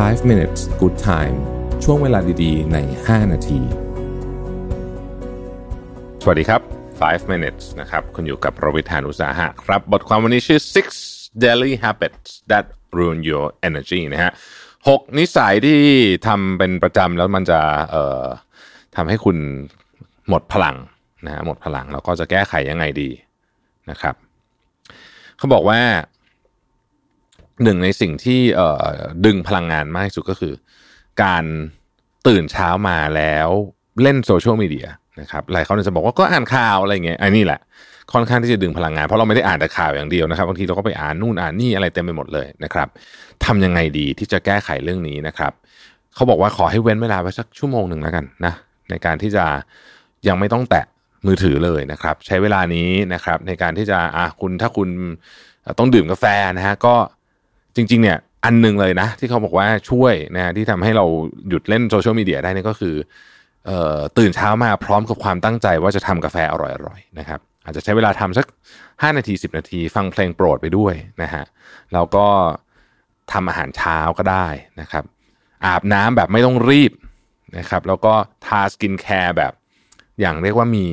5 minutes good time ช่วงเวลาดีๆ ใน 5 นาที สวัสดีครับ 5 minutes นะครับ คุณอยู่กับรวิทานอุตสาหะครับ บทความวันนี้ชื่อ six daily habits that ruin your energy นะฮะหกนิสัยที่ทำเป็นประจำแล้วมันจะเอ่อทำให้คุณหมดพลังนะฮะหมดพลังแล้วก็จะแก้ไขยังไงดีนะครับ เขาบอกว่า หนึ่งในสิ่งที่เดึงพลังงานมากที่สุดก็คือ การตื่นเช้ามาแล้วเล่นโซเชียลมีเดียนะครับหลายคนจะบอกว่าก็อ่านข่าวอะไรเงี้ยไอันนี้แหละ ค่อนข้างที่จะดึงพลังงาน เพราะเราไม่ได้อ่านแต่ข่าวอย่างเดียวนะครับบางทีเราก็ไปอ่านนู่นอ่านนี่อะไรเต็มไปหมดเลยนะครับทำยังไงดีที่จะแก้ไขเรื่องนี้นะครับเขาบอกว่าขอให้เว้นเวลาไว้สักชั่วโมงหนึ่งแล้วกันนะในการที่จะยังไม่ต้องแตะมือถือเลยนะครับ ใช้เวลานี้นะครับในการที่จะอะคุณถ้าคุณต้องดื่มกาแฟนะฮะก็ จริง ๆ เนี่ยอันหนึงเลยนะ ที่เขาบอกว่าช่วยนะที่ทำให้เราหยุดเล่นโซเชียลมีเดียได้นี่ก็คืออตื่นเช้ามาพร้อมกับความตั้งใจว่าจะทำกาแฟอร่อยๆนะครับ อาจจะใช้เวลาทำสัก 5 นาที 10 นาที ฟังเพลงโปรดไปด้วยนะฮะแล้วก็ทำอาหารเช้าก็ได้นะครับ อาบน้ำแบบไม่ต้องรีบนะครับ แล้วก็ทา skincare แบบอย่างเรียกว่ามี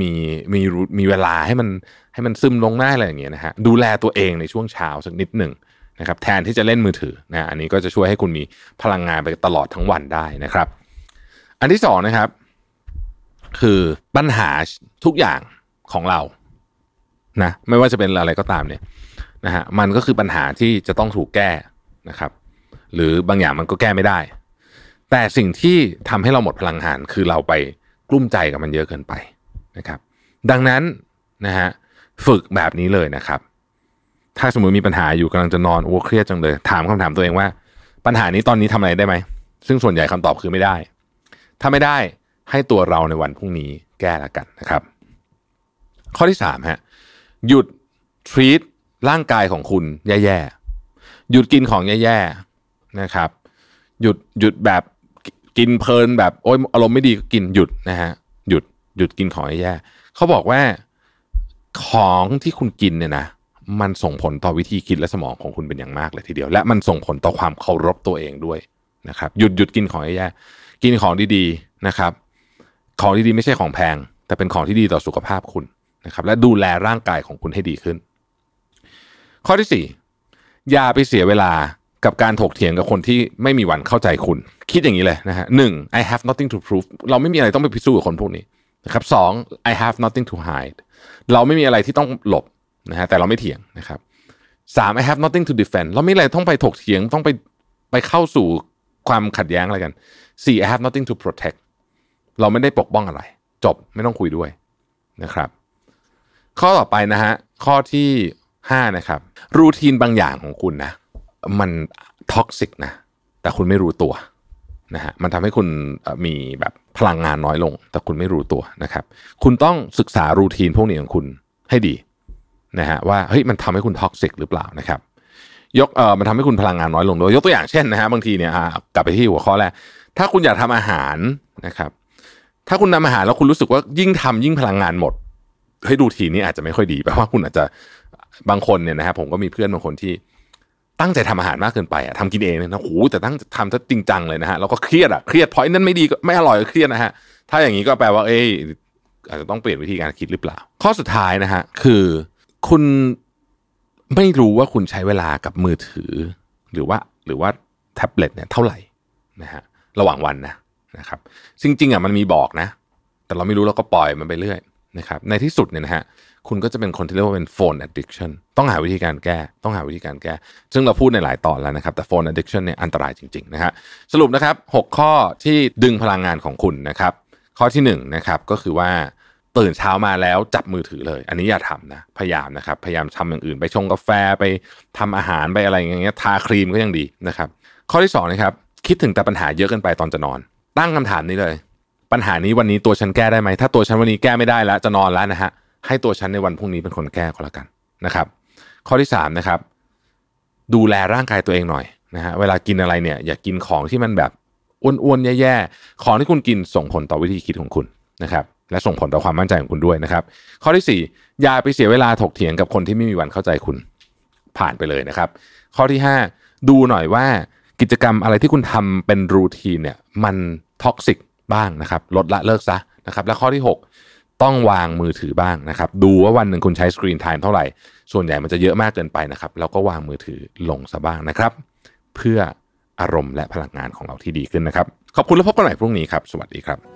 มีมีมีเวลาให้มันให้มันซึมลงได้อะไรอย่างเงี้ยนะฮะดูแลตัวเองในช่วงเช้าสักนิดหนึ่ง นะครับแทนที่จะเล่นมือถือนะอันนี้ก็จะช่วยให้คุณมีพลังงานไปตลอดทั้งวันได้นะครับ อันที่สองนะครับ คือปัญหาทุกอย่างของเรานะไม่ว่าจะเป็นอะไรก็ตามเนี่ยนะฮะมันก็คือปัญหาที่จะต้องถูกแก้นะครับ หรือบางอย่างมันก็แก้ไม่ได้ แต่สิ่งที่ทำให้เราหมดพลังงานคือเราไปกลุ้มใจกับมันเยอะเกินไปนะครับ ดังนั้นนะฮะฝึกแบบนี้เลยนะครับ ถ้าสมมติมีปัญหาอยู่กำลังจะนอนโอ้เครียดจังเลย ถามคำถามตัวเองว่า ปัญหานี้ตอนนี้ทำอะไรได้ไหม ซึ่งส่วนใหญ่คำตอบคือไม่ได้ ถ้าไม่ได้ให้ตัวเราในวันพรุ่งนี้แก้ละกันนะครับ ข้อที่สามฮะหยุด treat ร่างกายของคุณแย่ๆหยุดกินของแย่ๆนะครับ หยุดหยุดแบบกินเพลินแบบโอ๊ยอารมณ์ไม่ดีก็กินหยุดนะฮะหยุดหยุดกินของแย่ๆเขาบอกว่าของที่คุณกินเนี่ยนะ มันส่งผลต่อวิธีคิดและสมองของคุณเป็นอย่างมากเลยทีเดียว และมันส่งผลต่อความเคารพตัวเองด้วยนะครับ หยุดหยุดกินของแย่ๆกินของดีๆนะครับ ของดีๆไม่ใช่ของแพง แต่เป็นของที่ดีต่อสุขภาพคุณนะครับ และดูแลร่างกายของคุณให้ดีขึ้น ข้อที่สี่อย่าไปเสียเวลากับการถกเถียงกับคนที่ไม่มีวันเข้าใจคุณ คิดอย่างนี้เลยนะฮะหนึ่ง I have nothing to prove เราไม่มีอะไรต้องไปพิสูจน์กับคนพวกนี้นะครับสอง I have nothing to hide เราไม่มีอะไรที่ต้องหลบ นะฮะแต่เราไม่เถียงนะครับสาม I have nothing to defend เราไม่ีอะไรต้องไปถกเถียงต้องไปไปเข้าสู่ความขัดแย้งอะไรกันสี่ I have nothing to protect เราไม่ได้ปกป้องอะไร จบไม่ต้องคุยด้วยนะครับ ข้อต่อไปนะฮะข้อที่ห้านะครับ routine บางอย่างของคุณนะ มัน toxic นะ แต่คุณไม่รู้ตัวนะฮะมันทำให้คุณมีแบบพลังงานน้อยลง แต่คุณไม่รู้ตัวนะครับ คุณต้องศึกษา routine พวกนี้ของคุณให้ดี นะฮะว่าเฮ้ยมันทำให้คุณ toxic หรือเปล่านะครับยกเอ่อมันทำให้คุณพลังงานน้อยลงด้วยยกตัวอย่างเช่นนะฮะบางทีเนี่ยกลับไปที่หัวข้อแรกถ้าคุณอยากทำอาหารนะครับ ถ้าคุณทำอาหารแล้วคุณรู้สึกว่ายิ่งทำยิ่งพลังงานหมดเฮ้ยรูทีนี้อาจจะไม่ค่อยดีแปลว่าคุณอาจจะบางคนเนี่ยนะครับผมก็มีเพื่อนบางคนที่ตั้งใจทำอาหารมากเกินไปอะทำกินเองนะโอ้โหแต่ตั้งทำซะจริงจังเลยนะฮะแล้วก็เครียดอะเครียดเพราะนั้นไม่ดีก็ไม่อร่อยก็เครียดนะฮะถ้าอย่างนี้ก็แปลว่าเอ้ยอาจจะต้องเปลี่ยนวิธีการคิดหรือเปล่า ข้อสุดท้ายนะฮะคือ คุณไม่รู้ว่าคุณใช้เวลากับมือถือ หรือว่าหรือว่าแท็บเล็ตเนี่ยเท่าไหร่นะฮะระหว่างวันนะนะครับจริงๆอะมันมีบอกนะ แต่เราไม่รู้เราก็ปล่อยมันไปเรื่อยนะครับในที่สุดเนี่ยนะฮะคุณก็จะเป็นคนที่เรียกว่าเป็นโฟน addiction ต้องหาวิธีการแก้ ต้องหาวิธีการแก้ ซึ่งเราพูดในหลายตอนแล้วนะครับ แต่โฟน addiction เนี่ยอันตรายจริงๆนะฮะสรุปนะครับ 6 ข้อที่ดึงพลังงานของคุณนะครับ ข้อที่1นงนะครับก็คือว่า ตื่นเช้ามาแล้วจับมือถือเลย อันนี้อย่าทำนะ พยายามนะครับ พยายามทำอย่างอื่นไปชงกาแฟไปทำอาหารไปอะไรอย่างเงี้ยทาครีมก็ยังดีนะครับ ข้อที่2นะครับคิดถึงแต่ปัญหาเยอะเกินไปตอนจะนอน ตั้งคำถามนี้เลย ปัญหานี้วันนี้ตัวฉันแก้ได้ไหมถ้าตัวฉันวันนี้แก้ไม่ได้แล้วจะนอนแล้วนะฮะให้ตัวฉันในวันพรุ่งนี้เป็นคนแก้ก็แล้วกันนะครับ ข้อที่สามนะครับ ดูแลร่างกายตัวเองหน่อยนะฮะเวลากินอะไรเนี่ย อย่ากินของที่มันแบบอ้วนๆแย่ๆของที่คุณกินส่งผลต่อวิธีคิดของคุณนะครับ และส่งผลต่อความมั่นใจของคุณด้วยนะครับ ข้อที่สี่อย่าไปเสียเวลาถกเถียงกับคนที่ไม่มีวันเข้าใจคุณผ่านไปเลยนะครับ ข้อที่ห้าดูหน่อยว่ากิจกรรมอะไรที่คุณทำเป็น routine เนี่ยมัน toxic บ้างนะครับ ลดละเลิกซะนะครับ และข้อที่ 6 ต้องวางมือถือบ้างนะครับ ดูว่าวันหนึ่งคุณใช้ screen time เท่าไหร่ ส่วนใหญ่มันจะเยอะมากเกินไปนะครับ แล้วก็วางมือถือลงซะบ้างนะครับ เพื่ออารมณ์และพลังงานของเราที่ดีขึ้นนะครับ ขอบคุณแล้วพบกันใหม่พรุ่งนี้ครับ สวัสดีครับ